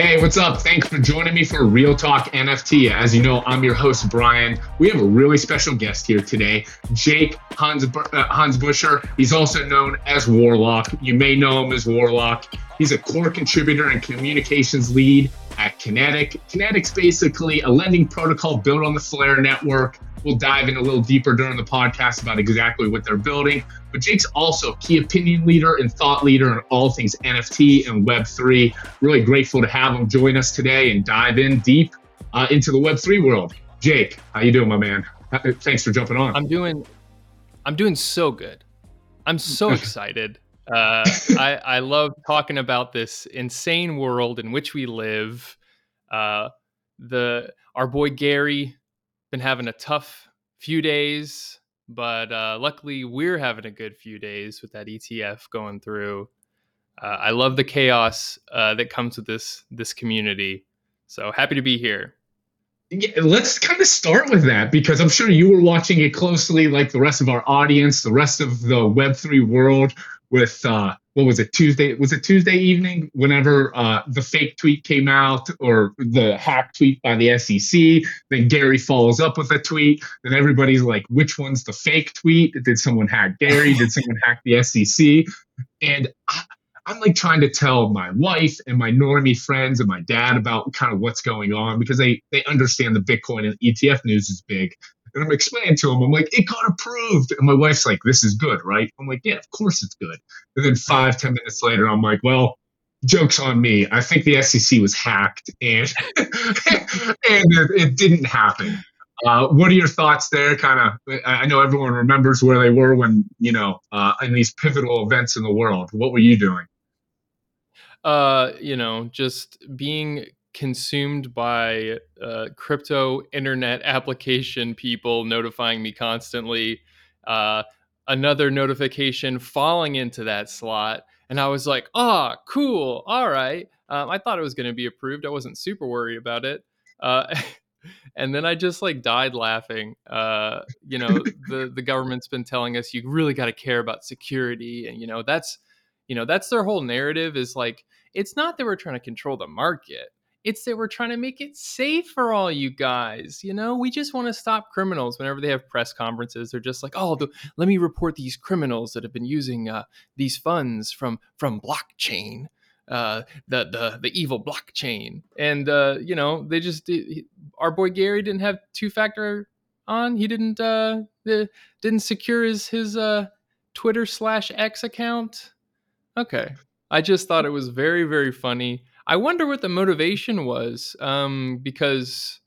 Hey, what's up? Thanks for joining me for Real Talk NFT. As you know, I'm your host, Brian. We have a really special guest here today, Jake Hans, uh, Hunsbusher. He's also known as Warlock. You may know him as Warlock. He's a core contributor and communications lead at Kinetic. Kinetic's basically a lending protocol built on the Flare network. We'll dive in a little deeper during the podcast about exactly what they're building. But Jake's also key opinion leader and thought leader in all things NFT and Web3. Really grateful to have him join us today and dive in deep uh, into the Web3 world. Jake, how you doing, my man? Thanks for jumping on. I'm doing, I'm doing so good. I'm so excited. Uh, I, I love talking about this insane world in which we live. Uh, the our boy Gary been having a tough few days, but uh, luckily we're having a good few days with that ETF going through. Uh, I love the chaos uh, that comes with this this community. So happy to be here. Yeah, let's kind of start with that because I'm sure you were watching it closely, like the rest of our audience, the rest of the Web3 world with uh, what was it Tuesday? Was it Tuesday evening? Whenever uh, the fake tweet came out or the hack tweet by the SEC, then Gary follows up with a tweet. Then everybody's like, "Which one's the fake tweet? Did someone hack Gary? Did someone hack the SEC?" And I, I'm like trying to tell my wife and my normie friends and my dad about kind of what's going on because they they understand the Bitcoin and ETF news is big. And I'm explaining to him, I'm like, it got approved. And my wife's like, this is good, right? I'm like, yeah, of course it's good. And then five, ten minutes later, I'm like, well, joke's on me. I think the SEC was hacked and and it, it didn't happen. Uh, what are your thoughts there? Kind of, I know everyone remembers where they were when, you know, uh, in these pivotal events in the world. What were you doing? Uh, you know, just being consumed by uh, crypto internet application people notifying me constantly. Uh, another notification falling into that slot. And I was like, oh, cool. All right. Um, I thought it was going to be approved. I wasn't super worried about it. Uh, and then I just like died laughing. Uh, you know, the, the government's been telling us you really got to care about security. And, you know, that's, you know, that's their whole narrative is like, it's not that we're trying to control the market it's that we're trying to make it safe for all you guys. You know, we just want to stop criminals. Whenever they have press conferences, they're just like, "Oh, the, let me report these criminals that have been using uh, these funds from from blockchain, uh, the the the evil blockchain." And uh, you know, they just our boy Gary didn't have two factor on. He didn't uh, the, didn't secure his his uh, Twitter slash X account. Okay, I just thought it was very very funny. I wonder what the motivation was, um, because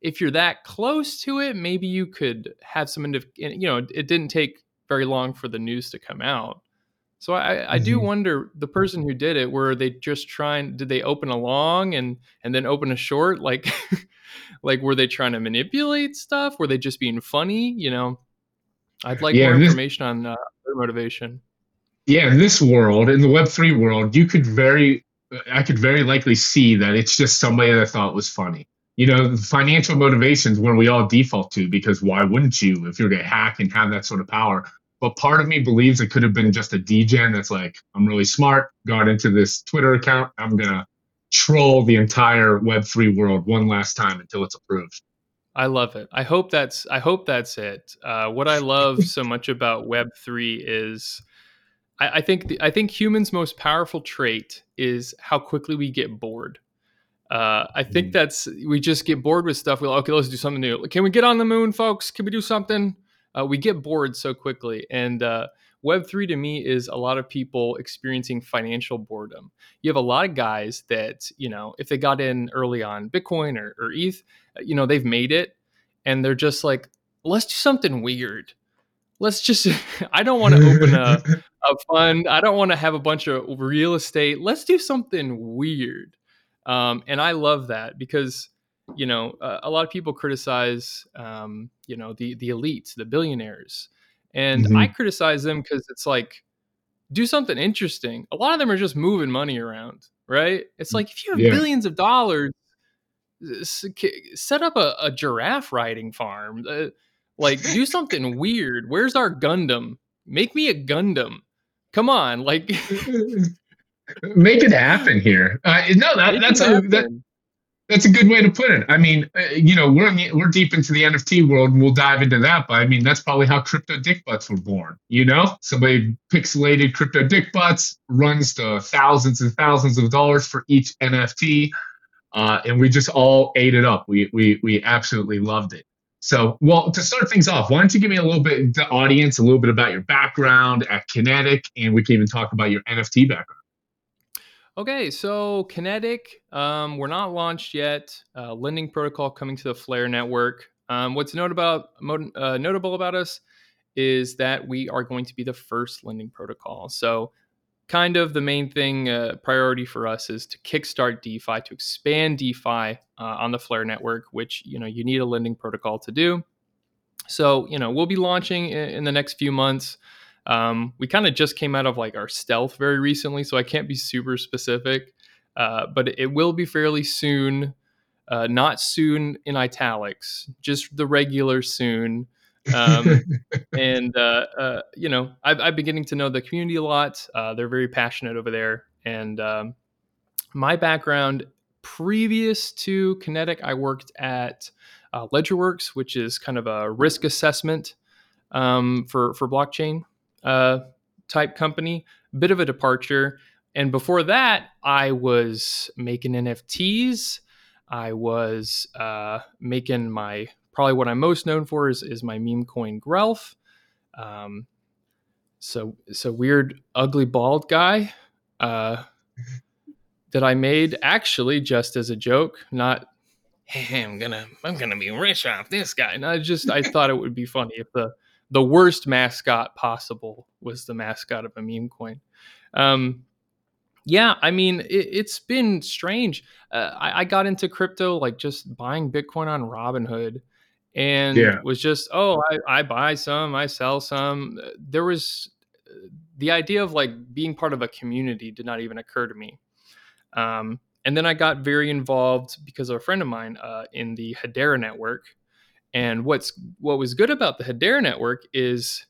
if you're that close to it, maybe you could have some, you know, it didn't take very long for the news to come out. So I, I do mm-hmm. wonder the person who did it, were they just trying, did they open a long and, and then open a short? Like, like, were they trying to manipulate stuff? Were they just being funny? You know, I'd like yeah, more this, information on uh, their motivation. Yeah, in this world, in the Web3 world, you could very I could very likely see that it's just somebody that I thought was funny. You know, financial motivations when we all default to because why wouldn't you if you're to hack and have that sort of power? But part of me believes it could have been just a degen that's like, I'm really smart, got into this Twitter account, I'm gonna troll the entire Web3 world one last time until it's approved. I love it. I hope that's I hope that's it. Uh, what I love so much about Web three is I, I think the, I think humans' most powerful trait is how quickly we get bored. Uh, I think mm. that's we just get bored with stuff. We're like, okay, let's do something new. Can we get on the moon, folks? Can we do something? Uh, we get bored so quickly, and uh, Web three to me is a lot of people experiencing financial boredom. You have a lot of guys that you know, if they got in early on Bitcoin or, or ETH, you know, they've made it, and they're just like, let's do something weird. Let's just. I don't want to open a a fund. I don't want to have a bunch of real estate. Let's do something weird. Um, and I love that because you know uh, a lot of people criticize um, you know the the elites, the billionaires, and mm-hmm. I criticize them because it's like do something interesting. A lot of them are just moving money around, right? It's like if you have yeah. billions of dollars, set up a, a giraffe riding farm. Uh, like do something weird. Where's our Gundam? Make me a Gundam come on like Make it happen here. Uh, no, that, that's a that, that's a good way to put it. I mean, uh, you know, we're we're deep into the NFT world, and we'll dive into that. But I mean, that's probably how CryptoDickbutts were born. You know, somebody pixelated CryptoDickbutts, runs to thousands and thousands of dollars for each NFT, uh, and we just all ate it up. We we we absolutely loved it. So, well, to start things off, why don't you give me a little bit, the audience, a little bit about your background at Kinetic, and we can even talk about your NFT background. Okay, so Kinetic, um, we're not launched yet. Uh, lending protocol coming to the Flare network. Um, what's note about, uh, notable about us is that we are going to be the first lending protocol. So, kind of the main thing, uh, priority for us is to kickstart DeFi, to expand DeFi uh, on the Flare network, which you know you need a lending protocol to do. So, you know, we'll be launching in, in the next few months. Um, we kind of just came out of like our stealth very recently, so I can't be super specific, uh, but it will be fairly soon. Uh, not soon in italics, just the regular soon. Um, and uh, uh, you know, I've, I've, been getting to know the community a lot. Uh, they're very passionate over there, and um, my background previous to Kinetic, I worked at uh, LedgerWorks, which is kind of a risk assessment um, for for blockchain uh, type company. Bit of a departure. And before that, I was making NFTs. I was uh, making my probably what I'm most known for is, is my meme coin Grelf. Um, so so weird, ugly, bald guy uh, that I made actually just as a joke, not hey, I'm gonna I'm gonna be rich off this guy. And I just I thought it would be funny if the the worst mascot possible was the mascot of a meme coin. Um, yeah, I mean, it, has been strange. Uh, I, I, got into crypto like just buying Bitcoin on Robinhood and yeah. was just, oh, I, I buy some, I sell some. There was the idea of like being part of a community did not even occur to me. Um, and then I got very involved because of a friend of mine uh, in the Hedera network, and what's what was good about the Hedera network is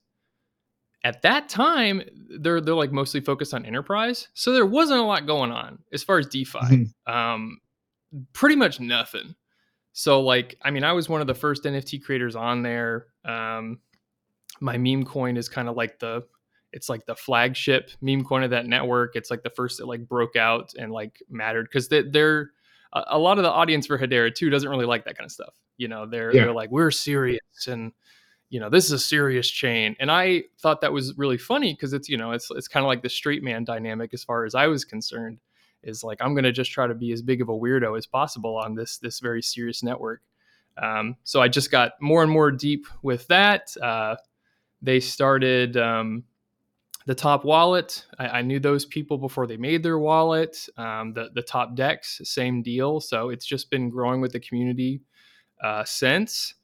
at that time they're they're like mostly focused on enterprise, so there wasn't a lot going on as far as DeFi. Mm-hmm. Um, pretty much nothing. So like, I mean, I was one of the first NFT creators on there. Um, my meme coin is kind of like the it's like the flagship meme coin of that network. It's like the first that like broke out and like mattered because they, they're a lot of the audience for Hedera too doesn't really like that kind of stuff. You know, they're yeah. they're like we're serious and you know this is a serious chain, and I thought that was really funny because it's you know it's it's kind of like the straight man dynamic as far as I was concerned. Is like I'm gonna just try to be as big of a weirdo as possible on this this very serious network. Um, so I just got more and more deep with that. Uh, they started um, the top wallet. I, I, knew those people before they made their wallet. Um, the, the top dex same deal. So it's just been growing with the community uh, since.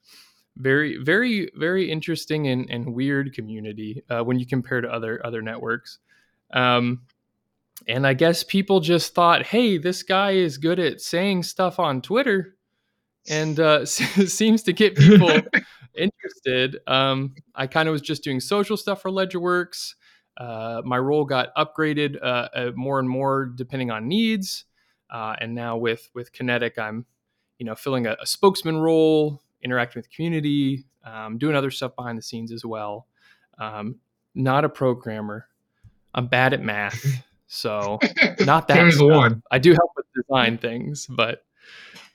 Very very very interesting and, and weird community uh, when you compare to other other networks. Um, and i guess people just thought hey this guy is good at saying stuff on twitter and uh, seems to get people interested um, i kind of was just doing social stuff for ledgerworks uh, my role got upgraded uh, uh, more and more depending on needs. Uh, and now with with Kinetic, I'm you know filling a, a spokesman role, interacting with the community, um, doing other stuff behind the scenes as well. Um, not a programmer. I'm bad at math, so not that. One. I do help with design things, but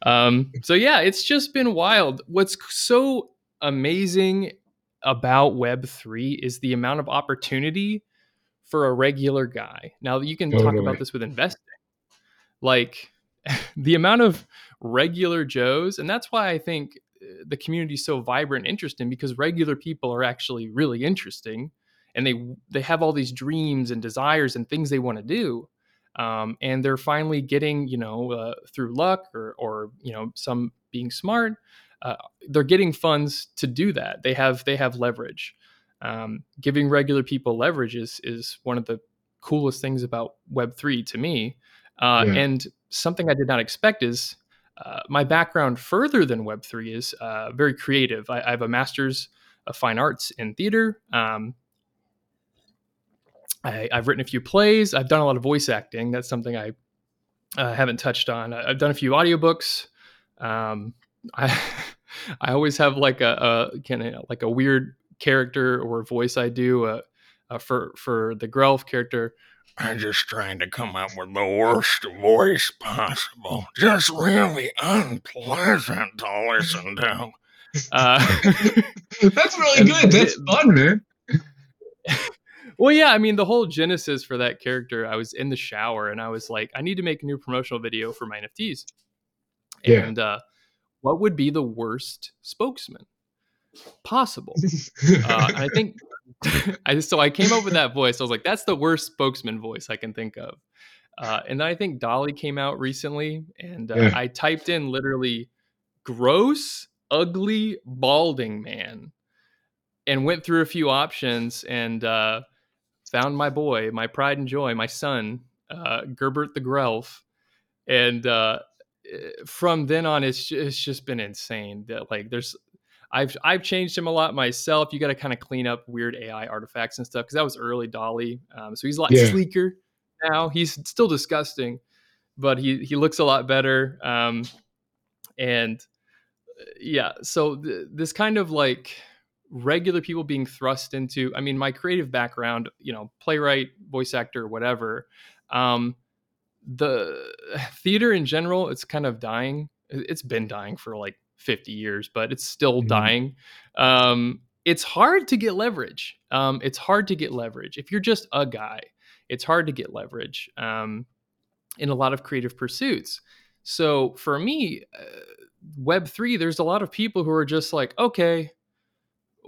um, so yeah, it's just been wild. What's so amazing about Web3 is the amount of opportunity for a regular guy. Now, you can totally. talk about this with investing. Like the amount of regular Joes, and that's why I think uh, the community is so vibrant and interesting because regular people are actually really interesting and they they have all these dreams and desires and things they want to do um, and they're finally getting you know uh, through luck or or you know some being smart uh, they're getting funds to do that. They have they have leverage. Um, giving regular people leverage is is one of the coolest things about Web three to me. Uh, yeah. And something I did not expect is uh, my background further than Web three is uh, very creative. I, I, have a master's of fine arts in theater. Um, I, have written a few plays. I've done a lot of voice acting. That's something I uh, haven't touched on. I, have done a few audiobooks. Um, I I always have like a, a kind of like a weird character or voice I do uh, uh, for for the Grelf character. I'm just trying to come up with the worst voice possible. Just really unpleasant to listen to. Uh, That's really good. That's fun, man. Well, yeah, I mean, the whole genesis for that character, I was in the shower and I was like, I need to make a new promotional video for my NFTs. Yeah. And uh, what would be the worst spokesman possible? uh, and I think I so I came up with that voice. I was like, that's the worst spokesman voice I can think of. Uh, and then I think DALL-E came out recently, and uh, yeah. I typed in literally gross, ugly, balding man, and went through a few options and uh, found my boy, my pride and joy, my son, uh, Gerbert the Grelf, and uh, eh, from then on, it's it's just been insane. That like there's I've I've changed him a lot myself. You got to kind of clean up weird AI artifacts and stuff because that was early DALL-E. Um, so he's a lot yeah. sleeker now. He's still disgusting, but he he looks a lot better. Um, and uh, yeah, so th- this kind of like regular people being thrust into. I mean, my creative background, you know, playwright, voice actor, whatever. Um, the theater in general, it's kind of dying. It's been dying for like 50 years, but it's still mm-hmm. dying. Um, it's hard to get leverage. Um, it's hard to get leverage. If you're just a guy, it's hard to get leverage um, in a lot of creative pursuits. So for me, uh, Web3, there's a lot of people who are just like, okay,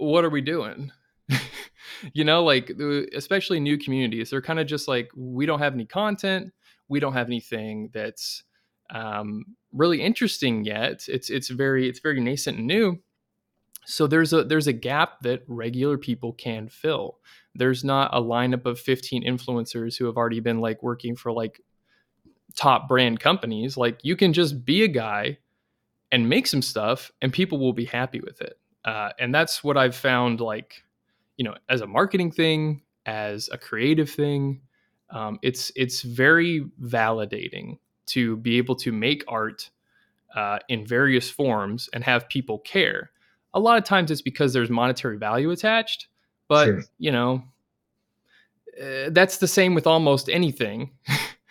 what are we doing? you know, like especially new communities, they're kind of just like, we don't have any content, we don't have anything that's um, really interesting yet. It's it's very it's very nascent and new. So there's a there's a gap that regular people can fill. There's not a lineup of 15 influencers who have already been like working for like top brand companies. Like you can just be a guy and make some stuff, and people will be happy with it. Uh, and that's what I've found. Like you know, as a marketing thing, as a creative thing, um, it's it's very validating to be able to make art uh, in various forms and have people care. A lot of times it's because there's monetary value attached, but sure. you know, uh, that's the same with almost anything.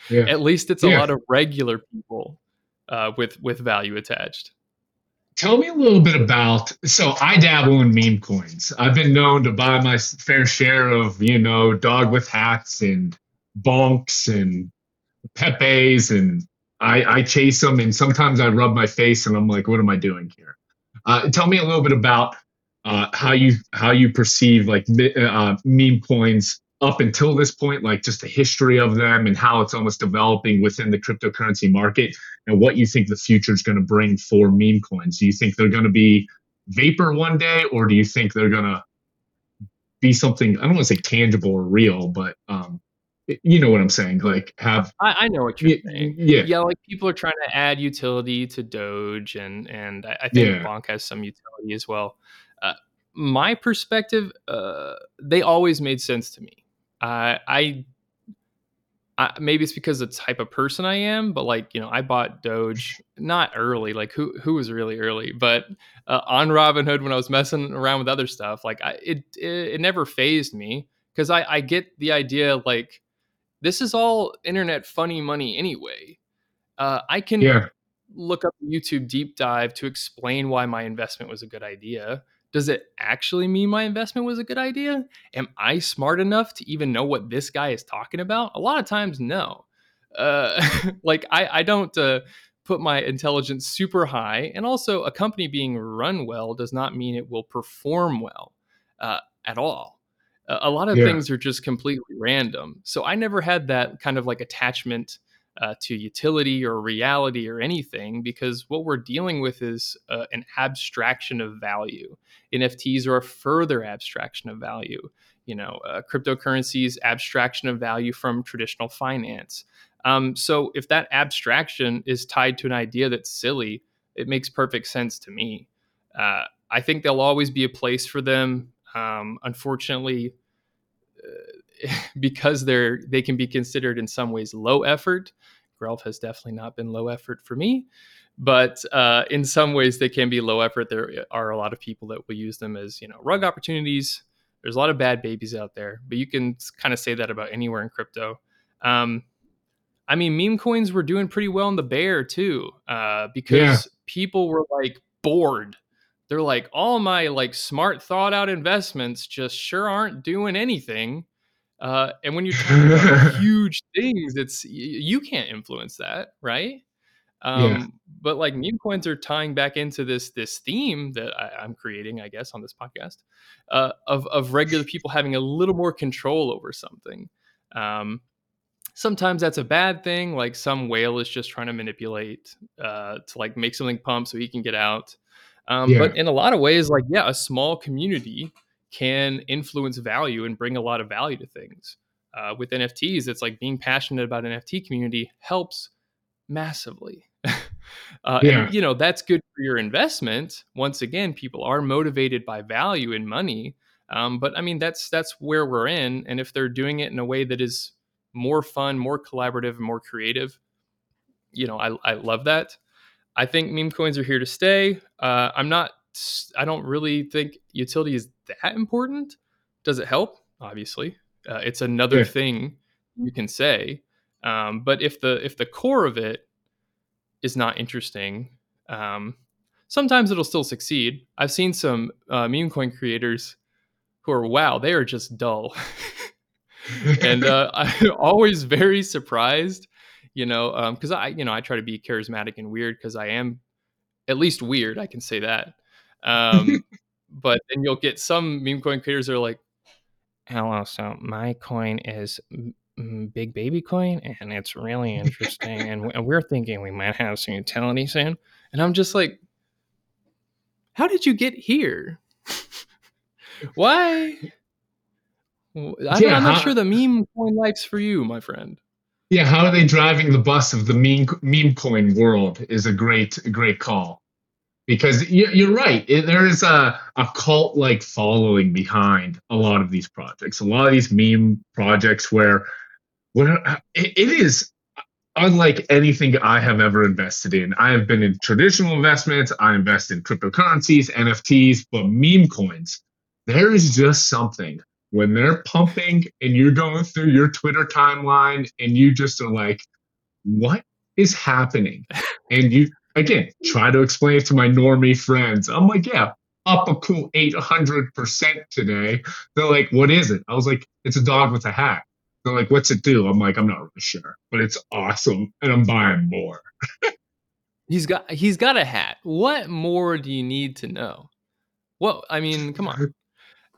Yeah. At least it's a yeah. lot of regular people uh, with with value attached. Tell me a little bit about. So I dabble in meme coins. I've been known to buy my fair share of you know dog with hats and bonks and pepes and I, I chase them and sometimes I rub my face and I'm like, what am I doing here? Uh, tell me a little bit about uh, how you how you perceive like uh, meme coins up until this point, like just the history of them and how it's almost developing within the cryptocurrency market, and what you think the future is going to bring for meme coins. Do you think they're going to be vapor one day, or do you think they're going to be something I don't want to say tangible or real, but um, you know what I'm saying? Like have I, I know what you're yeah, saying. Yeah, yeah. Like people are trying to add utility to Doge, and and I, I think yeah. Bonk has some utility as well. Uh, my perspective, uh, they always made sense to me. Uh, I, I maybe it's because of the type of person I am, but like you know, I bought Doge not early. Like who who was really early, but uh, on Robinhood when I was messing around with other stuff, like I, it, it it never phased me because I I get the idea like this is all internet funny money anyway. Uh, I can yeah. look up a YouTube deep dive to explain why my investment was a good idea. Does it actually mean my investment was a good idea? Am I smart enough to even know what this guy is talking about? A lot of times, no. Uh, like I, I don't uh, put my intelligence super high, and also a company being run well does not mean it will perform well uh, at all a lot of yeah. things are just completely random. So I never had that kind of like attachment uh, to utility or reality or anything because what we're dealing with is uh, an abstraction of value. NFTs are a further abstraction of value. You know, uh, cryptocurrencies abstraction of value from traditional finance. Um, so if that abstraction is tied to an idea that's silly, it makes perfect sense to me. Uh, I think there'll always be a place for them um, unfortunately, because they're they can be considered in some ways low effort. Grelf has definitely not been low effort for me, but uh, in some ways they can be low effort. There are a lot of people that will use them as you know rug opportunities. There's a lot of bad babies out there, but you can kind of say that about anywhere in crypto. Um, I mean, meme coins were doing pretty well in the bear too, uh, because yeah. people were like bored. They're like, all my like smart thought out investments just sure aren't doing anything. Uh, and when you're talking about huge things, it's you can't influence that, right? Um, yeah. But like meme coins are tying back into this this theme that I, am creating, I guess, on this podcast uh, of of regular people having a little more control over something. Um, sometimes that's a bad thing. Like some whale is just trying to manipulate uh, to like make something pump so he can get out. Um, yeah. But in a lot of ways, like yeah, a small community can influence value and bring a lot of value to things. Uh, with NFTs, it's like being passionate about an NFT community helps massively. uh, yeah. and, you know, that's good for your investment. Once again, people are motivated by value and money. Um, but I mean, that's that's where we're in. And if they're doing it in a way that is more fun, more collaborative, and more creative, you know, I, I love that. I think meme coins are here to stay. Uh, I'm not. I don't really think utility is that important. Does it help? Obviously, uh, it's another yeah. thing you can say. Um, but if the if the core of it is not interesting, um, sometimes it'll still succeed. I've seen some uh, meme coin creators who are wow, they are just dull, and uh, I'm always very surprised. You know, because um, I you know I try to be charismatic and weird because I am at least weird. I can say that. Um, but then you'll get some meme coin creators that are like, hello, so my coin is big baby coin and it's really interesting and we're thinking we might have some utility soon. And i'm just like how did you get here? Why? I, yeah, i'm not how, sure the meme coin life's for you my friend. Yeah how are they driving the bus of the meme meme coin world is a great great call because you're right. There is a, a cult like following behind a lot of these projects. A lot of these meme projects where where it is unlike anything I have ever invested in. I have been in traditional investments. I invest in cryptocurrencies, NFTs, but meme coins. There is just something when they're pumping and you're going through your Twitter timeline and you just are like, what is happening? And you again, try to explain it to my normie friends. I'm like, yeah, up a cool 800% today. They're like, what is it? I was like, it's a dog with a hat. They're like, what's it do? I'm like, I'm not really sure, but it's awesome and I'm buying more. he's got he's got a hat. What more do you need to know? Well, I mean, come on.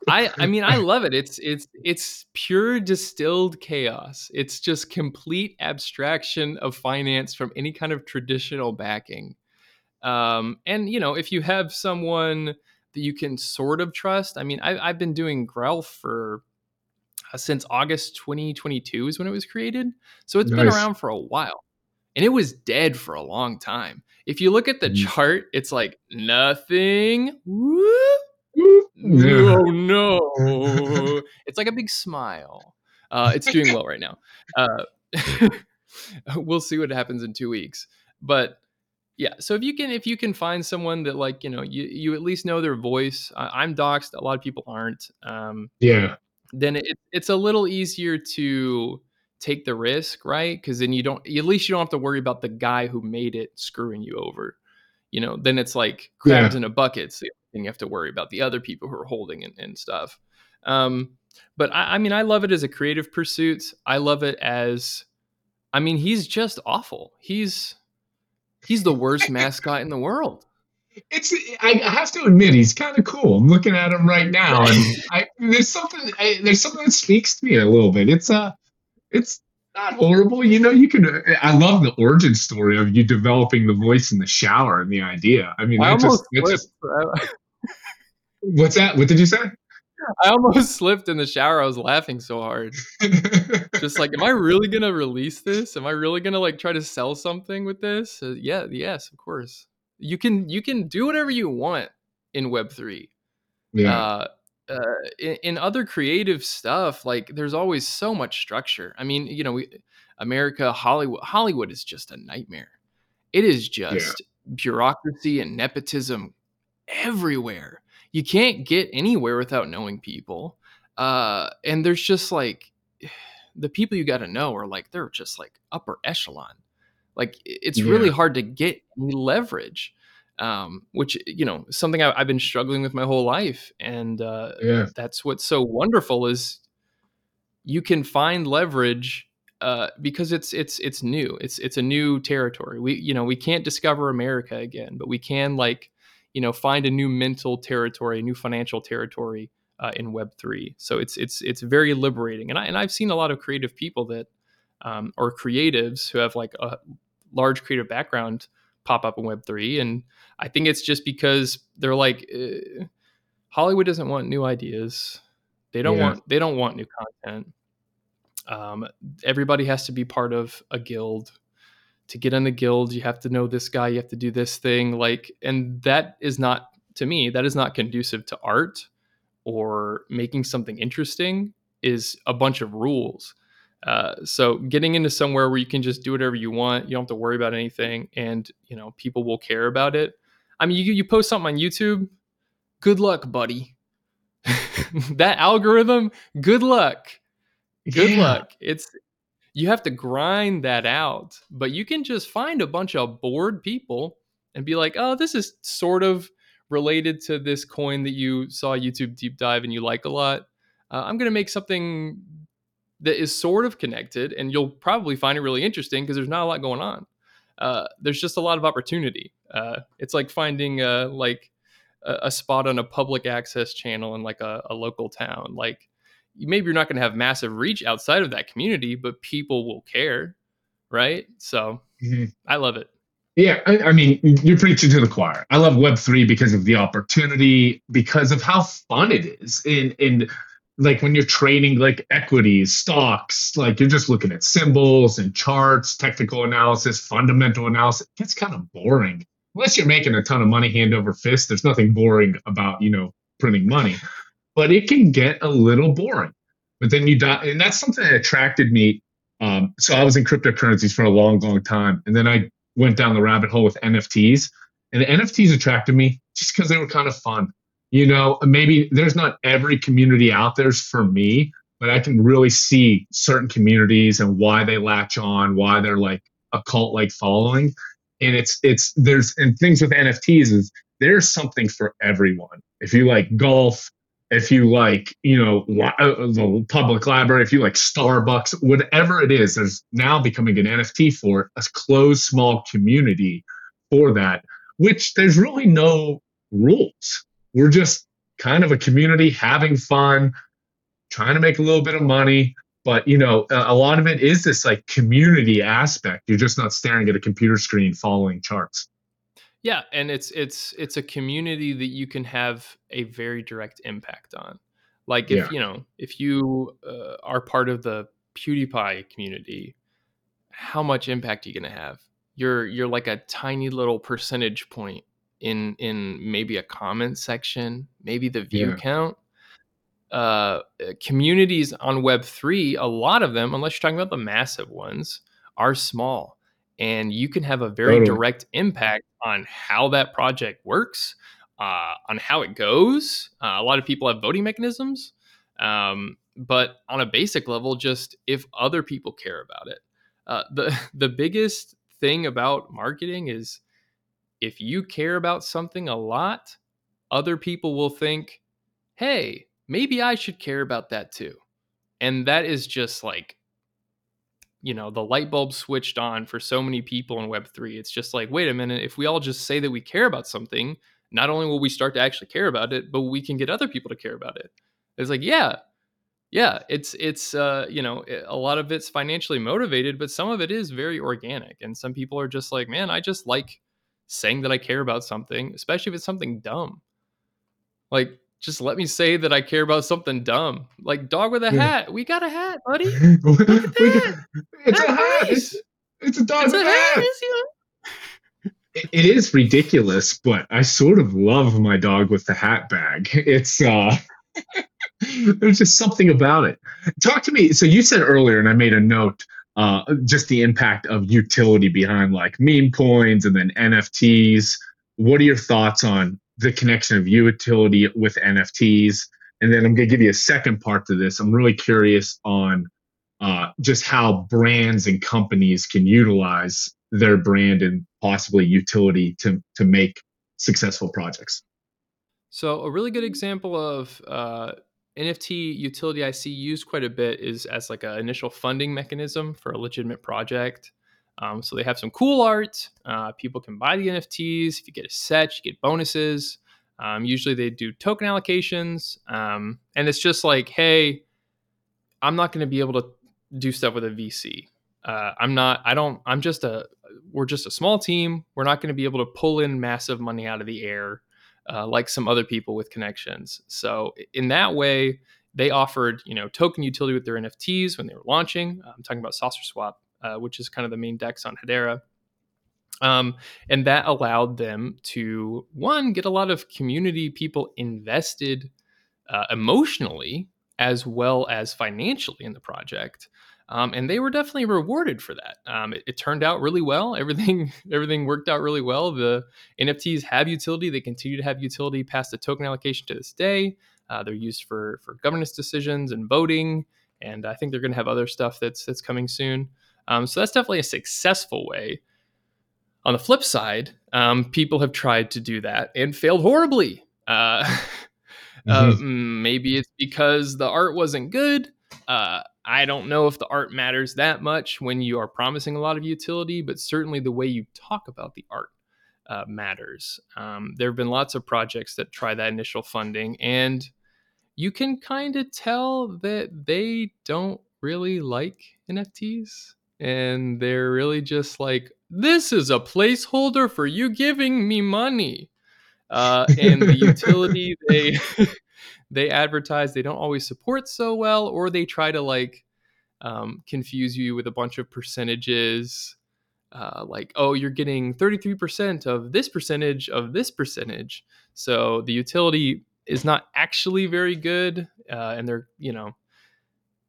I I mean, I love it. It's it's it's pure distilled chaos. It's just complete abstraction of finance from any kind of traditional backing. Um, and you know, if you have someone that you can sort of trust, I mean, I, I've been doing Grelf for uh, since August 2022 is when it was created, so it's nice. been around for a while, and it was dead for a long time. If you look at the mm. chart, it's like nothing. No, no. it's like a big smile. Uh, it's doing well right now. Uh, we'll see what happens in two weeks. But yeah, so if you can if you can find someone that like you know you you at least know their voice. I, am doxxed. A lot of people aren't. Um, yeah. Then it, it's a little easier to take the risk, right? Because then you don't at least you don't have to worry about the guy who made it screwing you over. You know, then it's like crabs yeah. in a bucket. So you have to worry about the other people who are holding and, and stuff. Um, but I, I mean, I love it as a creative pursuit. I love it as, I mean, he's just awful. He's he's the worst mascot in the world. It's I have to admit he's kind of cool. I'm looking at him right now, and I, there's something I, there's something that speaks to me a little bit. It's uh it's not horrible. You know, you can. I love the origin story of you developing the voice in the shower and the idea. I mean, I just, just, What's that? What did you say? I almost slipped in the shower. I was laughing so hard. Just like, am I really gonna release this? Am I really gonna like try to sell something with this? Uh, yeah, yes, of course. You can you can do whatever you want in Web three. Yeah. Uh, uh, in, in, other creative stuff, like there's always so much structure. I mean, you know, we, America, Hollywood, Hollywood is just a nightmare. It is just yeah. bureaucracy and nepotism everywhere. You can't get anywhere without knowing people. Uh, and there's just like the people you got to know are like they're just like upper echelon. Like it's yeah. really hard to get any leverage um, which you know something I, have been struggling with my whole life, and uh, yeah. that's what's so wonderful is you can find leverage uh, because it's it's it's new. It's it's a new territory. We you know we can't discover America again, but we can like you know find a new mental territory, a new financial territory uh, in Web three. So it's it's it's very liberating, and I and I've seen a lot of creative people that um, or creatives who have like a large creative background pop up in Web three, and I think it's just because they're like uh, Hollywood doesn't want new ideas. They don't yeah. want they don't want new content. Um, everybody has to be part of a guild. To get in the guild, you have to know this guy. You have to do this thing. Like, and that is not to me. That is not conducive to art or making something interesting. Is a bunch of rules. Uh, so getting into somewhere where you can just do whatever you want, you don't have to worry about anything, and you know people will care about it. I mean, you you post something on YouTube, good luck, buddy. that algorithm, good luck, good yeah. luck. It's you have to grind that out, but you can just find a bunch of bored people and be like, oh, this is sort of related to this coin that you saw YouTube deep dive and you like a lot. Uh, I'm gonna make something that is sort of connected, and you'll probably find it really interesting because there's not a lot going on. Uh, there's just a lot of opportunity. Uh, it's like finding uh, like a, a, spot on a public access channel in like a, a local town. Like maybe you're not going to have massive reach outside of that community, but people will care, right? So mm-hmm. I love it. Yeah, I, I, mean, you're preaching to the choir. I love Web three because of the opportunity, because of how fun it is, and and like when you're trading like equities, stocks, like you're just looking at symbols and charts, technical analysis, fundamental analysis. It gets kind of boring. Unless you're making a ton of money hand over fist, there's nothing boring about, you know, printing money. But it can get a little boring. But then you die, and that's something that attracted me. Um, so I was in cryptocurrencies for a long, long time. And then I went down the rabbit hole with NFTs. And the NFTs attracted me just because they were kind of fun you know, maybe there's not every community out there's for me, but I can really see certain communities and why they latch on, why they're like a cult like following. And it's, it's, there's, and things with NFTs is there's something for everyone. If you like golf, if you like, you know, uh, the public library, if you like Starbucks, whatever it is, there's now becoming an NFT for a closed, small community for that, which there's really no rules we're just kind of a community having fun, trying to make a little bit of money. But you know, a, lot of it is this like community aspect. You're just not staring at a computer screen following charts. Yeah, and it's it's it's a community that you can have a very direct impact on. Like if yeah. you know if you uh, are part of the PewDiePie community, how much impact are you going to have? You're you're like a tiny little percentage point in in maybe a comment section, maybe the view yeah. count. Uh, uh communities on Web three, a lot of them, unless you're talking about the massive ones, are small, and you can have a very totally. direct impact on how that project works, uh, on how it goes. Uh, a lot of people have voting mechanisms, um, but on a basic level, just if other people care about it. Uh, the the biggest thing about marketing is if you care about something a lot, other people will think, hey, maybe I should care about that too. And that is just like, you know, the light bulb switched on for so many people in Web3. It's just like, wait a minute, if we all just say that we care about something, not only will we start to actually care about it, but we can get other people to care about it. It's like, yeah, yeah, it's it's uh, you know, a lot of it's financially motivated, but some of it is very organic. And some people are just like, man, I just like saying that I care about something, especially if it's something dumb. Like, just let me say that I care about something dumb. Like dog with a yeah. hat. We got a hat, buddy. Look at that. It's That's a hat. Nice. It's, it's, a dog it's with a hat. hat. It, it is ridiculous, but I sort of love my dog with the hat bag. It's uh There's just something about it. Talk to me. So you said earlier, and I made a note, uh, just the impact of utility behind like meme coins and then NFTs. What are your thoughts on the connection of utility with NFTs? And then I'm going to give you a second part to this. I'm really curious on uh, just how brands and companies can utilize their brand and possibly utility to to make successful projects. So a really good example of uh, NFT utility I see used quite a bit is as like an initial funding mechanism for a legitimate project. Um, so they have some cool art. Uh, people can buy the NFTs. If you get a set, you get bonuses. Um, usually they do token allocations, um, and it's just like, hey, I'm not going to be able to do stuff with a VC. Uh, I'm not. I don't. I'm just a. We're just a small team. We're not going to be able to pull in massive money out of the air uh, like some other people with connections. So in that way, they offered you know token utility with their NFTs when they were launching. I'm talking about SaucerSwap, uh, which is kind of the main dex on Hedera. Um, and that allowed them to one get a lot of community people invested uh, emotionally as well as financially in the project. Um, and they were definitely rewarded for that. Um, it, it, turned out really well. Everything everything worked out really well. The NFTs have utility. They continue to have utility past the token allocation to this day. Uh, they're used for for governance decisions and voting, and I think they're going to have other stuff that's that's coming soon. Um, so that's definitely a successful way. On the flip side, um, people have tried to do that and failed horribly. Uh, uh mm-hmm. uh, maybe it's because the art wasn't good. Uh, I don't know if the art matters that much when you are promising a lot of utility, but certainly the way you talk about the art uh, matters. Um, there have been lots of projects that try that initial funding, and you can kind of tell that they don't really like NFTs. And they're really just like, this is a placeholder for you giving me money. Uh, and the utility they they advertise they don't always support so well, or they try to like um, confuse you with a bunch of percentages. Uh, like, oh, you're getting 33% of this percentage of this percentage. So the utility is not actually very good. Uh, and they're, you know,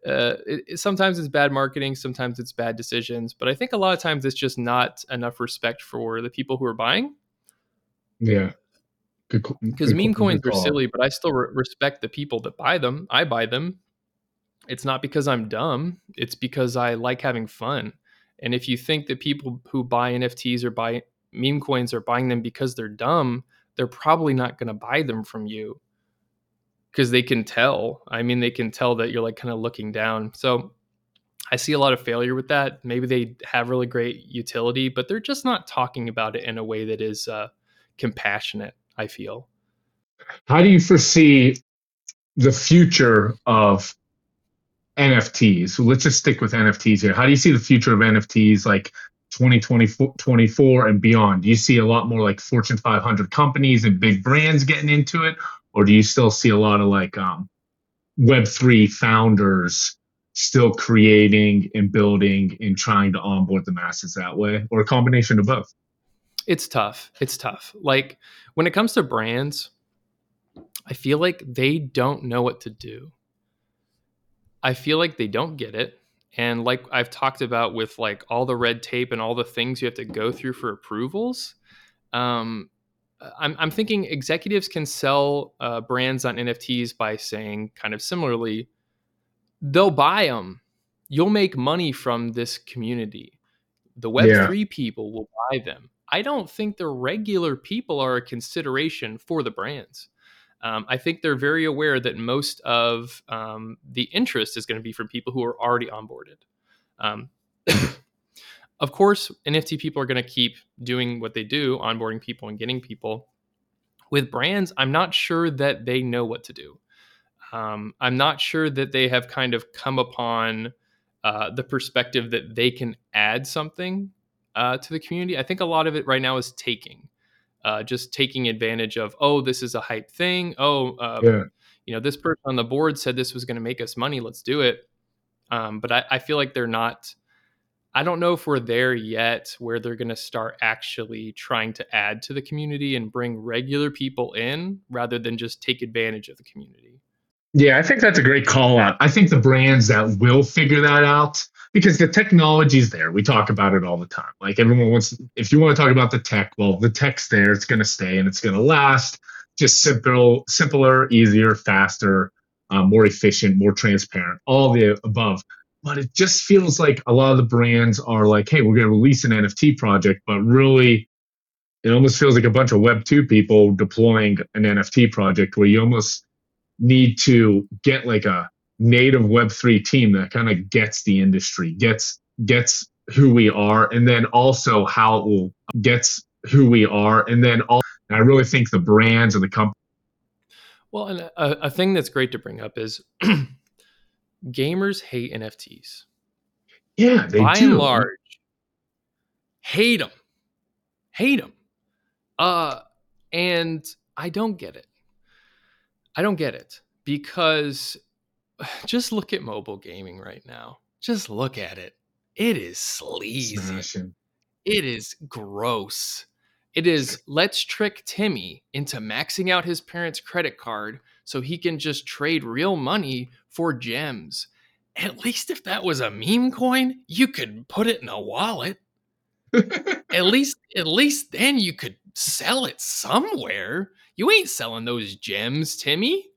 uh, it, sometimes it's bad marketing, sometimes it's bad decisions. But I think a lot of times it's just not enough respect for the people who are buying. Yeah because meme coins are silly, but I still re- respect the people that buy them. I buy them. It's not because I'm dumb. It's because I like having fun. And if you think that people who buy NFTs or buy meme coins are buying them because they're dumb, they're probably not going to buy them from you because they can tell. I mean, they can tell that you're like kind of looking down. So I see a lot of failure with that. Maybe they have really great utility, but they're just not talking about it in a way that is uh, compassionate. I feel. How do you foresee the future of NFTs? So let's just stick with NFTs here. How do you see the future of NFTs like 2024 and beyond? Do you see a lot more like Fortune 500 companies and big brands getting into it? Or do you still see a lot of like um, Web3 founders still creating and building and trying to onboard the masses that way, or a combination of both? It's tough. It's tough. Like when it comes to brands, I feel like they don't know what to do. I feel like they don't get it. And like I've talked about with like all the red tape and all the things you have to go through for approvals, um, I'm, I'm thinking executives can sell uh, brands on NFTs by saying kind of similarly, they'll buy them. You'll make money from this community. The Web3 yeah. people will buy them. I don't think the regular people are a consideration for the brands. Um, I think they're very aware that most of um, the interest is going to be from people who are already onboarded. Um, of course, NFT people are going to keep doing what they do, onboarding people and getting people. With brands, I'm not sure that they know what to do. Um, I'm not sure that they have kind of come upon uh, the perspective that they can add something uh, to the community. I think a lot of it right now is taking, uh, just taking advantage of, oh, this is a hype thing. Oh, uh, yeah. you know, this person on the board said this was going to make us money. Let's do it. Um, but I, I feel like they're not. I don't know if we're there yet where they're going to start actually trying to add to the community and bring regular people in rather than just take advantage of the community. Yeah, I think that's a great call out. I think the brands that will figure that out because the technology's there. We talk about it all the time. Like everyone wants if you want to talk about the tech, well, the tech's there, it's going to stay and it's going to last. Just simple, simpler, easier, faster, um, more efficient, more transparent, all the above. But it just feels like a lot of the brands are like, hey, we're going to release an NFT project, but really it almost feels like a bunch of web 2 people deploying an nft project where you almost need to get like a native web3 team that kind of gets the industry gets gets who we are and then also how it will gets who we are and then all and i really think the brands and the company well and a, a thing that's great to bring up is gamers hate nfts yeah they by do. and large hate them hate them uh, and I don't get it. I don't get it because just look at mobile gaming right now. Just look at it. It is sleazy. Smashing. It is gross. It is let's trick Timmy into maxing out his parents' credit card so he can just trade real money for gems. At least if that was a meme coin, you could put it in a wallet. at least at least then you could sell it somewhere. You ain't selling those gems, Timmy.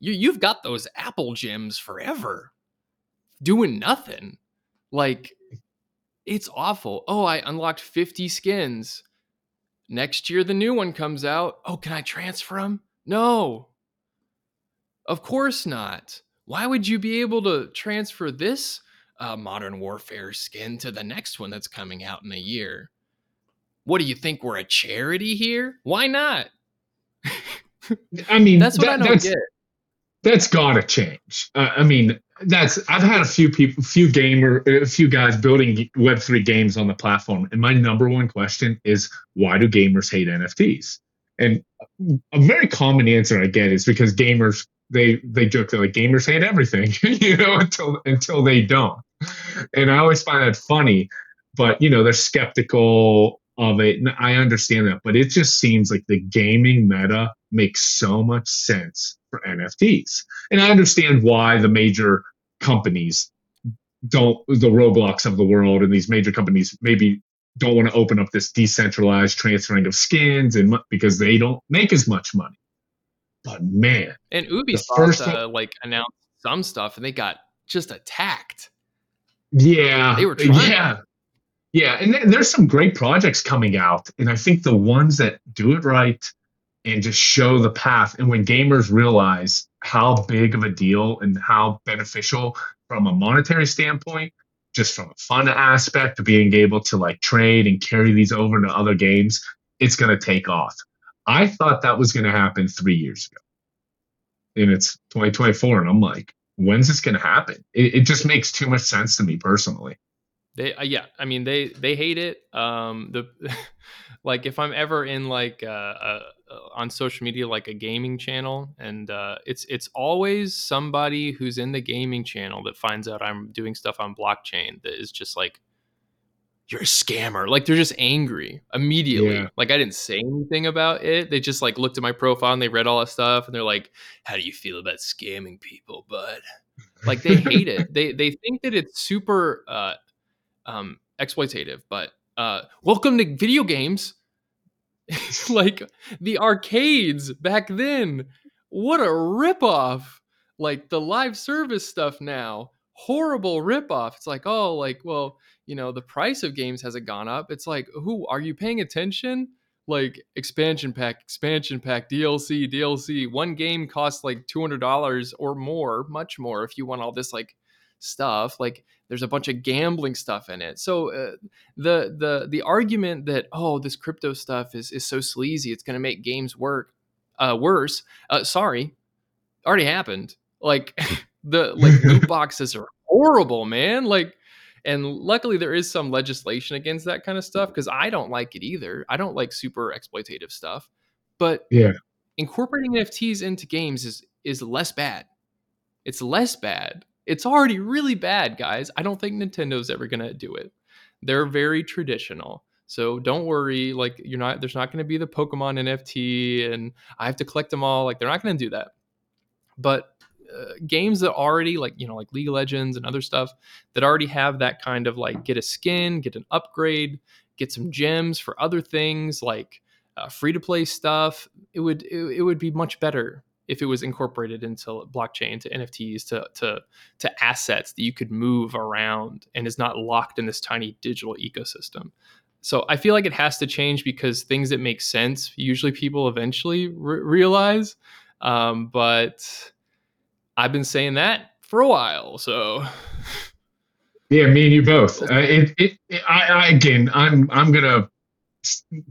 You you've got those Apple gems forever. Doing nothing. Like it's awful. Oh, I unlocked 50 skins. Next year the new one comes out. Oh, can I transfer them? No. Of course not. Why would you be able to transfer this uh, Modern Warfare skin to the next one that's coming out in a year? What do you think? We're a charity here? Why not? I mean, that's what that, I don't get. That's gotta change. Uh, I mean, that's I've had a few people, a few gamer, a few guys building Web three games on the platform, and my number one question is why do gamers hate NFTs? And a very common answer I get is because gamers they they joke that like gamers hate everything, you know, until until they don't. And I always find that funny, but you know they're skeptical of it. And I understand that, but it just seems like the gaming meta makes so much sense for NFTs. And I understand why the major companies don't, the Roblox of the world and these major companies maybe don't want to open up this decentralized transferring of skins and because they don't make as much money. But man, and Ubisoft first uh, like announced some stuff and they got just attacked. Yeah, they were trying. Yeah, yeah, and th- there's some great projects coming out, and I think the ones that do it right and just show the path, and when gamers realize how big of a deal and how beneficial from a monetary standpoint, just from a fun aspect to being able to like trade and carry these over into other games, it's going to take off. I thought that was going to happen three years ago, and it's 2024, and I'm like, when's this going to happen? It, it just makes too much sense to me personally. They uh, yeah, I mean they they hate it. Um, the like if I'm ever in like uh, uh, on social media like a gaming channel, and uh, it's it's always somebody who's in the gaming channel that finds out I'm doing stuff on blockchain that is just like you're a scammer. Like they're just angry immediately. Yeah. Like I didn't say anything about it. They just like looked at my profile and they read all that stuff and they're like, "How do you feel about scamming people, bud?" Like they hate it. They they think that it's super uh, um, exploitative, but uh, welcome to video games. like the arcades back then. What a ripoff! Like the live service stuff now. Horrible ripoff. It's like, oh, like, well, you know, the price of games hasn't gone up. It's like, who are you paying attention? Like expansion pack, expansion pack, DLC, DLC. One game costs like two hundred dollars or more, much more if you want all this like stuff. Like there's a bunch of gambling stuff in it. So uh, the the the argument that oh this crypto stuff is is so sleazy, it's going to make games work uh, worse. Uh, sorry, already happened. Like the like loot boxes are horrible, man. Like. And luckily, there is some legislation against that kind of stuff because I don't like it either. I don't like super exploitative stuff. But yeah, incorporating NFTs into games is is less bad. It's less bad it's already really bad, guys. I don't think Nintendo's ever going to do it. They're very traditional. So don't worry, like you're not there's not going to be the Pokemon NFT and I have to collect them all. Like they're not going to do that. But uh, games that already like you know like League of Legends and other stuff that already have that kind of like get a skin, get an upgrade, get some gems for other things like uh, free to play stuff. It would it, it would be much better if it was incorporated into blockchain to nfts to to to assets that you could move around and is not locked in this tiny digital ecosystem. So i feel like it has to change because things that make sense usually people eventually re- realize. Um, but i've been saying that for a while so. Yeah me and you both. Uh, it, it, it I, I again i'm i'm gonna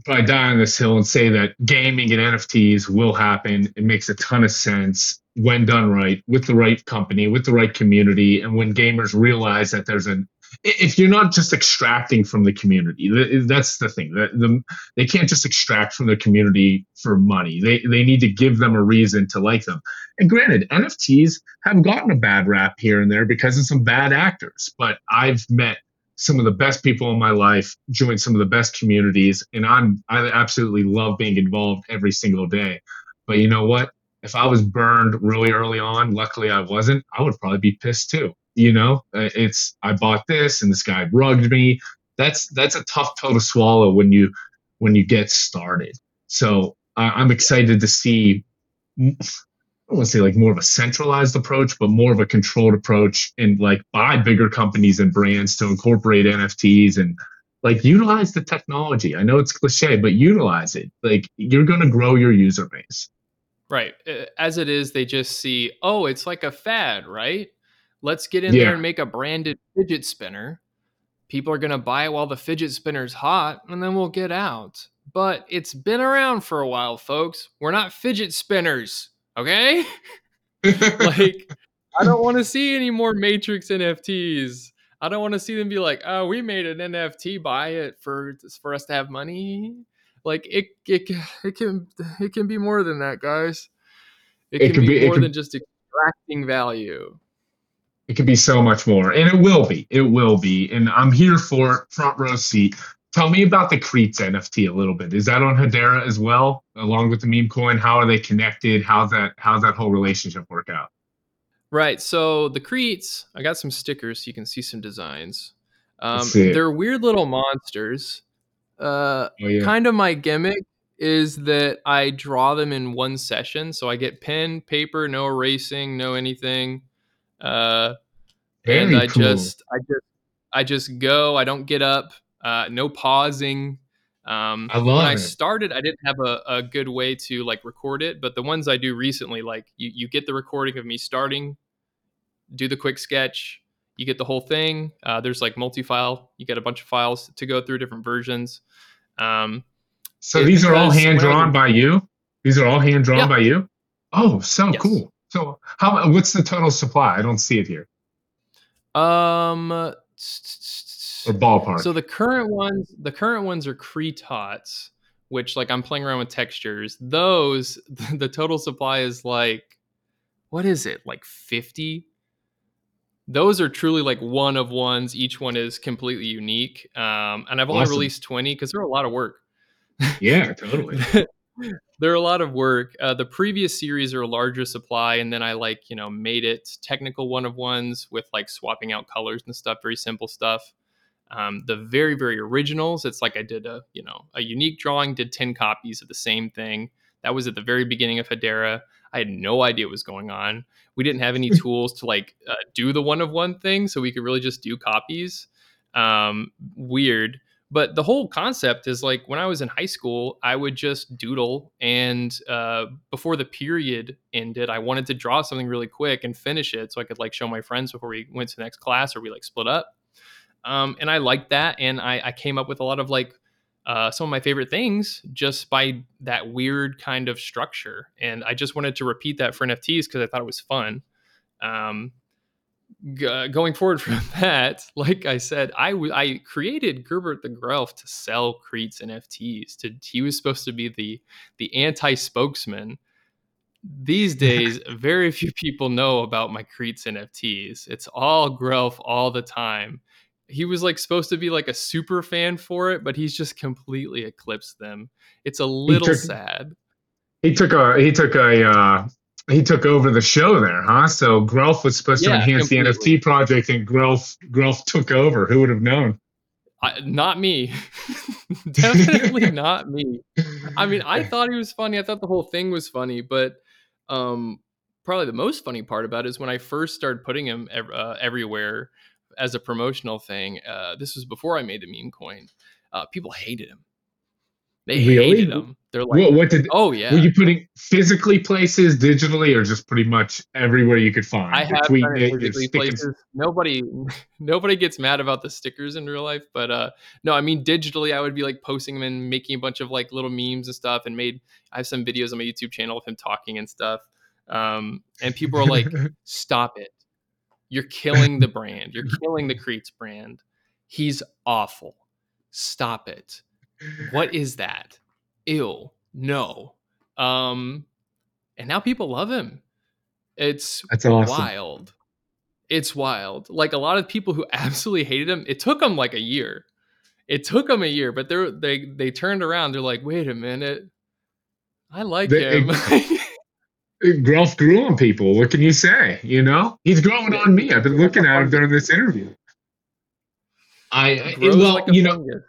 probably die on this hill and say that gaming and NFTs will happen. It makes a ton of sense when done right with the right company, with the right community, and when gamers realize that there's an if you're not just extracting from the community, that's the thing. That the, they can't just extract from the community for money. They they need to give them a reason to like them. And granted, NFTs have gotten a bad rap here and there because of some bad actors. But I've met some of the best people in my life, joined some of the best communities, and I'm I absolutely love being involved every single day. But you know what? If I was burned really early on, luckily I wasn't, I would probably be pissed too. You know, uh, it's I bought this and this guy rugged me. That's that's a tough pill to swallow when you when you get started. So I'm excited to see I don't want to say like more of a centralized approach, but more of a controlled approach and like buy bigger companies and brands to incorporate NFTs and like utilize the technology. I know it's cliche, but utilize it. Like you're going to grow your user base. Right. As it is, they just see, oh, it's like a fad, right? Let's get in yeah. there and make a branded fidget spinner. People are going to buy it while the fidget spinner's hot, and then we'll get out. But it's been around for a while, folks. We're not fidget spinners. Okay? like I don't want to see any more Matrix NFTs. I don't want to see them be like, "Oh, we made an NFT, buy it for for us to have money." Like it it it can it can be more than that, guys. It, it can, be, be more than just extracting value. It can be so much more, and it will be. It will be, and I'm here for front row seat. Tell me about the Creets NFT a little bit. Is that on Hedera as well, along with the meme coin? How are they connected? How's that how's that whole relationship work out? Right. So the Creets, I got some stickers so you can see some designs. Um, they're weird little monsters. Uh, oh, yeah. Kind of my gimmick is that I draw them in one session. So I get pen, paper, no erasing, no anything. Uh, and I cool. just, I just, I just go. I don't get up uh, no pausing. Um, I love when I started, I didn't have a, a good way to like record it, but the ones I do recently, like you, you get the recording of me starting, do the quick sketch, you get the whole thing. Uh, there's like multi-file, you get a bunch of files to go through different versions. Um, so these are all hand drawn by you. These are all hand drawn yeah. by you. Oh, so yes. cool. So how? What's the total supply? I don't see it here. Um or ballpark. So the current ones, the current ones are Cretots, which like I'm playing around with textures. Those the total supply is like what is it? Like 50? Those are truly like one of ones. Each one is completely unique. Um, and I've only awesome. released 20 because they're a lot of work. Yeah, totally. they're a lot of work. Uh, the previous series are a larger supply, and then I like you know made it technical one of ones with like swapping out colors and stuff, very simple stuff. Um, the very very originals, it's like I did a you know a unique drawing, did ten copies of the same thing. That was at the very beginning of Hedera. I had no idea what was going on. We didn't have any tools to like uh, do the one of one thing, so we could really just do copies. Um, weird but the whole concept is like when I was in high school, I would just doodle, and uh, before the period ended, I wanted to draw something really quick and finish it so I could like show my friends before we went to the next class or we like split up. Um, and I liked that, and I, I, came up with a lot of like uh, some of my favorite things just by that weird kind of structure. And I just wanted to repeat that for NFTs because I thought it was fun. Um, g- going forward from that, like I said, I, w- I created Gerbert the Grelf to sell Creets NFTs. To he was supposed to be the the anti spokesman. These days, very few people know about my Creets NFTs. It's all Grelf all the time. He was like supposed to be like a super fan for it, but he's just completely eclipsed them. It's a little he took, sad. He took a he took a uh, he took over the show there, huh? So Grelf was supposed Yeah, to enhance completely. the NFT project, and Grelf Grelf took over. Who would have known? I, not me. Definitely not me. I mean, I thought he was funny. I thought the whole thing was funny, but um, probably the most funny part about it is when I first started putting him ev- uh, everywhere as a promotional thing. Uh, this was before I made the meme coin. Uh, people hated him. They Really? hated him. They're like, what, what did? "Oh yeah." Were you putting physically places, digitally, or just pretty much everywhere you could find? I have it it, physically sticking- places. Nobody, nobody gets mad about the stickers in real life, but uh, no, I mean digitally, I would be like posting them and making a bunch of like little memes and stuff, and made. I have some videos on my YouTube channel of him talking and stuff, um, and people are like, "Stop it! You're killing the brand. You're killing the Creets brand. He's awful. Stop it. What is that? Ew. No." Um, and now people love him. It's That's awesome. wild. It's wild. Like a lot of people who absolutely hated him, it took them like a year. It took them a year, but they're they they turned around. They're like, wait a minute, I like They- him. Grelf grew on people. What can you say? You know, he's growing on me. I've been looking at him during this interview. I, I well, like a you know, fungus.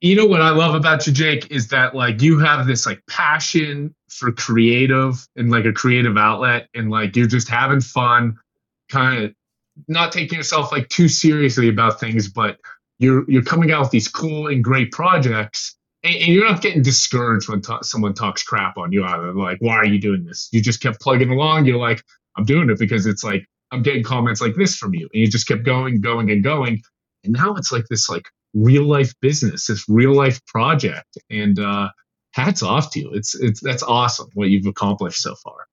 you know what I love about you, Jake, is that like you have this like passion for creative and like a creative outlet, and like you're just having fun, kind of not taking yourself like too seriously about things, but you're you're coming out with these cool and great projects, and, and you're not getting discouraged when ta- someone talks crap on you either. Like, why are you doing this? You just kept plugging along. You're like, I'm doing it because it's like I'm getting comments like this from you, and you just kept going, going, and going, and now it's like this like real life business, this real life project, and uh, hats off to you. It's it's that's awesome what you've accomplished so far.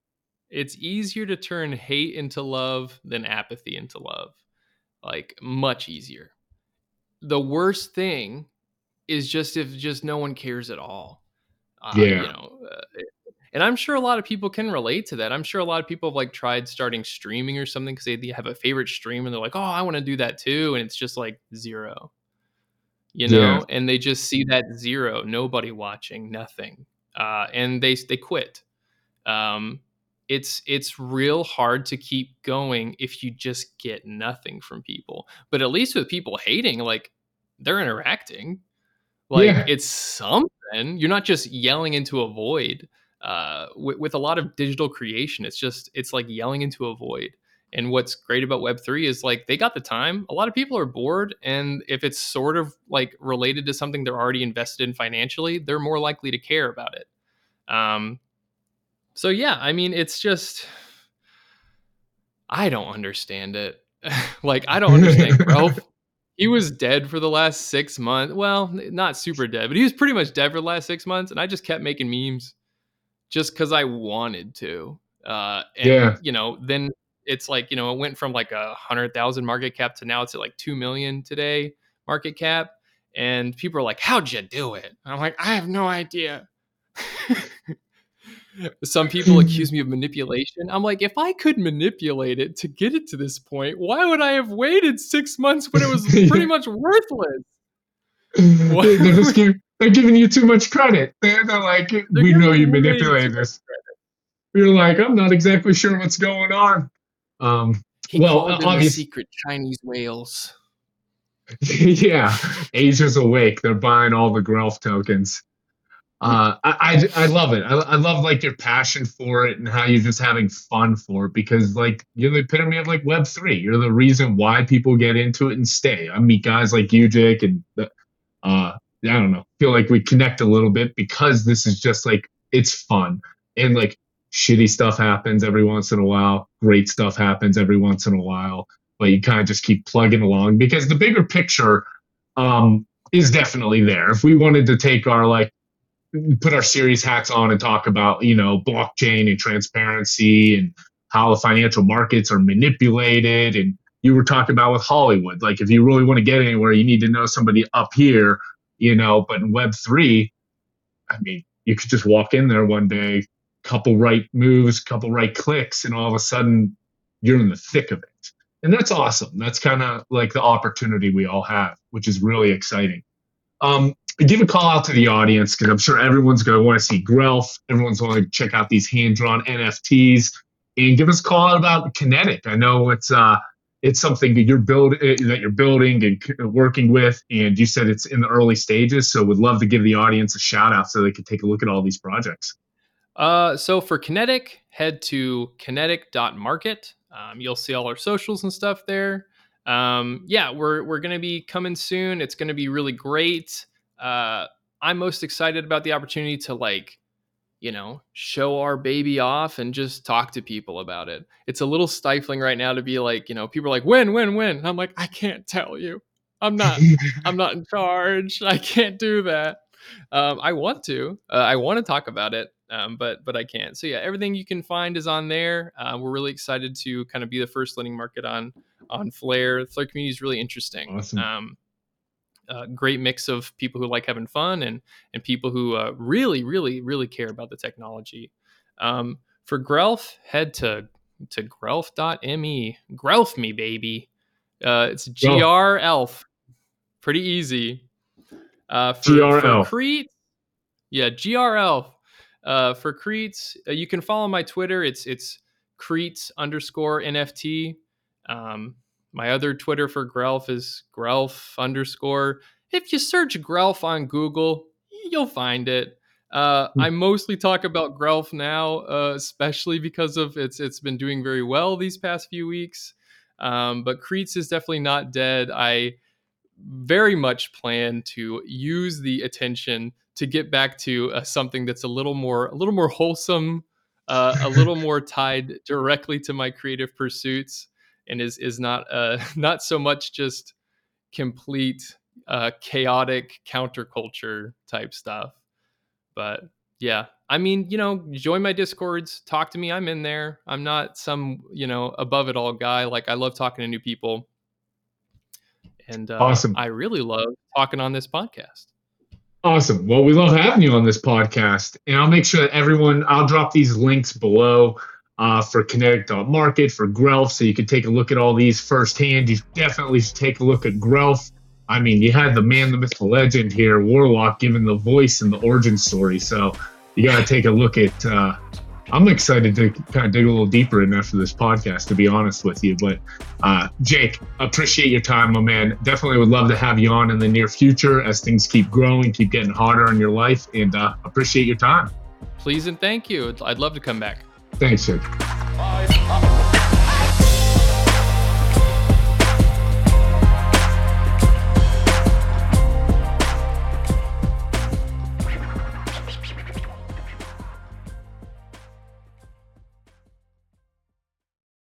It's easier to turn hate into love than apathy into love. Like much easier. The worst thing is just if just no one cares at all. Uh, Yeah. You know, uh, and I'm sure a lot of people can relate to that. I'm sure a lot of people have like tried starting streaming or something because they have a favorite stream and they're like, oh, I want to do that too, and it's just like zero. You know, Yeah. and they just see that zero, nobody watching, nothing, uh, and they they quit. Um, it's it's real hard to keep going if you just get nothing from people. But at least with people hating, like they're interacting. Like Yeah. it's something. You're not just yelling into a void. Uh, with, with a lot of digital creation, it's just it's like yelling into a void. And what's great about Web3 is like they got the time. A lot of people are bored. And if it's sort of like related to something they're already invested in financially, they're more likely to care about it. Um, so yeah, I mean, it's just I don't understand it. like I don't understand Grelf. He was dead for the last six months. Well, not super dead, but he was pretty much dead for the last six months, and I just kept making memes just because I wanted to. Uh, and Yeah. you know, then it's like you know, it went from like a hundred thousand market cap to now it's at like two million today market cap, and people are like, "How'd you do it?" And I'm like, "I have no idea." Some people accuse me of manipulation. I'm like, if I could manipulate it to get it to this point, why would I have waited six months when it was pretty much worthless? They- they're give, they're giving you too much credit. They're, they're like, we know you manipulated this. You're like, I'm not exactly sure what's going on. Um, He Well, in secret Chinese whales. yeah, Asia's awake. They're buying all the Grelf tokens. Uh, I, I, I love it. I, I love like your passion for it and how you're just having fun for it because like you're the epitome of like Web three. You're the reason why people get into it and stay. I meet guys like you, Jake, and uh, I don't know. Feel like we connect a little bit because this is just like it's fun and like shitty stuff happens every once in a while. Great stuff happens every once in a while but you kind of just keep plugging along because the bigger picture um, is definitely there. If we wanted to take our like put our serious hats on and talk about you know blockchain and transparency and how the financial markets are manipulated and you were talking about with Hollywood like if you really want to get anywhere you need to know somebody up here you know but in web 3 I mean you could just walk in there one day couple right moves couple right clicks and all of a sudden you're in the thick of it and that's awesome. That's kind of like the opportunity we all have, which is really exciting. Um, give a call out to the audience because I'm sure everyone's going to want to see Grelf. Everyone's going to check out these hand drawn NFTs and give us a call out about Kinetic. I know it's uh, it's something that you're build eh, that you're building and working with, and you said it's in the early stages. So, would love to give the audience a shout out so they can take a look at all these projects. Uh, so for Kinetic, head to kinetic.market. Um, you'll see all our socials and stuff there. Um, yeah, we're we're gonna be coming soon. It's gonna be really great. Uh, I'm most excited about the opportunity to like you know, show our baby off and just talk to people about it. It's a little stifling right now to be like, you know, people are like, when, when, when? And I'm like, I can't tell you. I'm not, I'm not in charge. I can't do that. Um, I want to, uh, I want to talk about it, um, but, but I can't. So yeah, everything you can find is on there. Uh, we're really excited to kind of be the first lending market on, on Flare. The Flare community is really interesting. Awesome. Um, a great mix of people who like having fun and and people who uh, really, really, really care about the technology. Um, for Grelf, head to to grelf.me. Grelf me, baby. Uh, it's GR Elf. Pretty easy. Uh, for, GRL. for Creet, yeah, GR Elf. Uh, for Creet, uh, you can follow my Twitter. It's it's Creet underscore NFT. Um, my other Twitter for Grelf is Grelf underscore. If you search Grelf on Google, you'll find it. Uh, hmm. I mostly talk about Grelf now, uh, especially because of it's it's been doing very well these past few weeks. Um, but Creets is definitely not dead. I very much plan to use the attention to get back to uh, something that's a little more a little more wholesome, uh, a little more tied directly to my creative pursuits and is is not uh, not so much just complete uh, chaotic counterculture type stuff. But yeah, I mean, you know, join my discords, talk to me. I'm in there. I'm not some you know above it all guy. Like I love talking to new people, and uh, awesome. I really love talking on this podcast. Awesome. Well, we love having you on this podcast, and I'll make sure that everyone. I'll drop these links below uh, for Kinetic.market, for Grelf, so you can take a look at all these firsthand. You definitely should take a look at Grelf. I mean, you had the man, the myth, the legend here, Warlock, giving the voice and the origin story. So you got to take a look at. Uh, I'm excited to kind of dig a little deeper in after this podcast, to be honest with you. But uh, Jake, appreciate your time, my man. Definitely would love to have you on in the near future as things keep growing, keep getting harder in your life, and uh, appreciate your time. Please and thank you. I'd love to come back. Thanks, sir.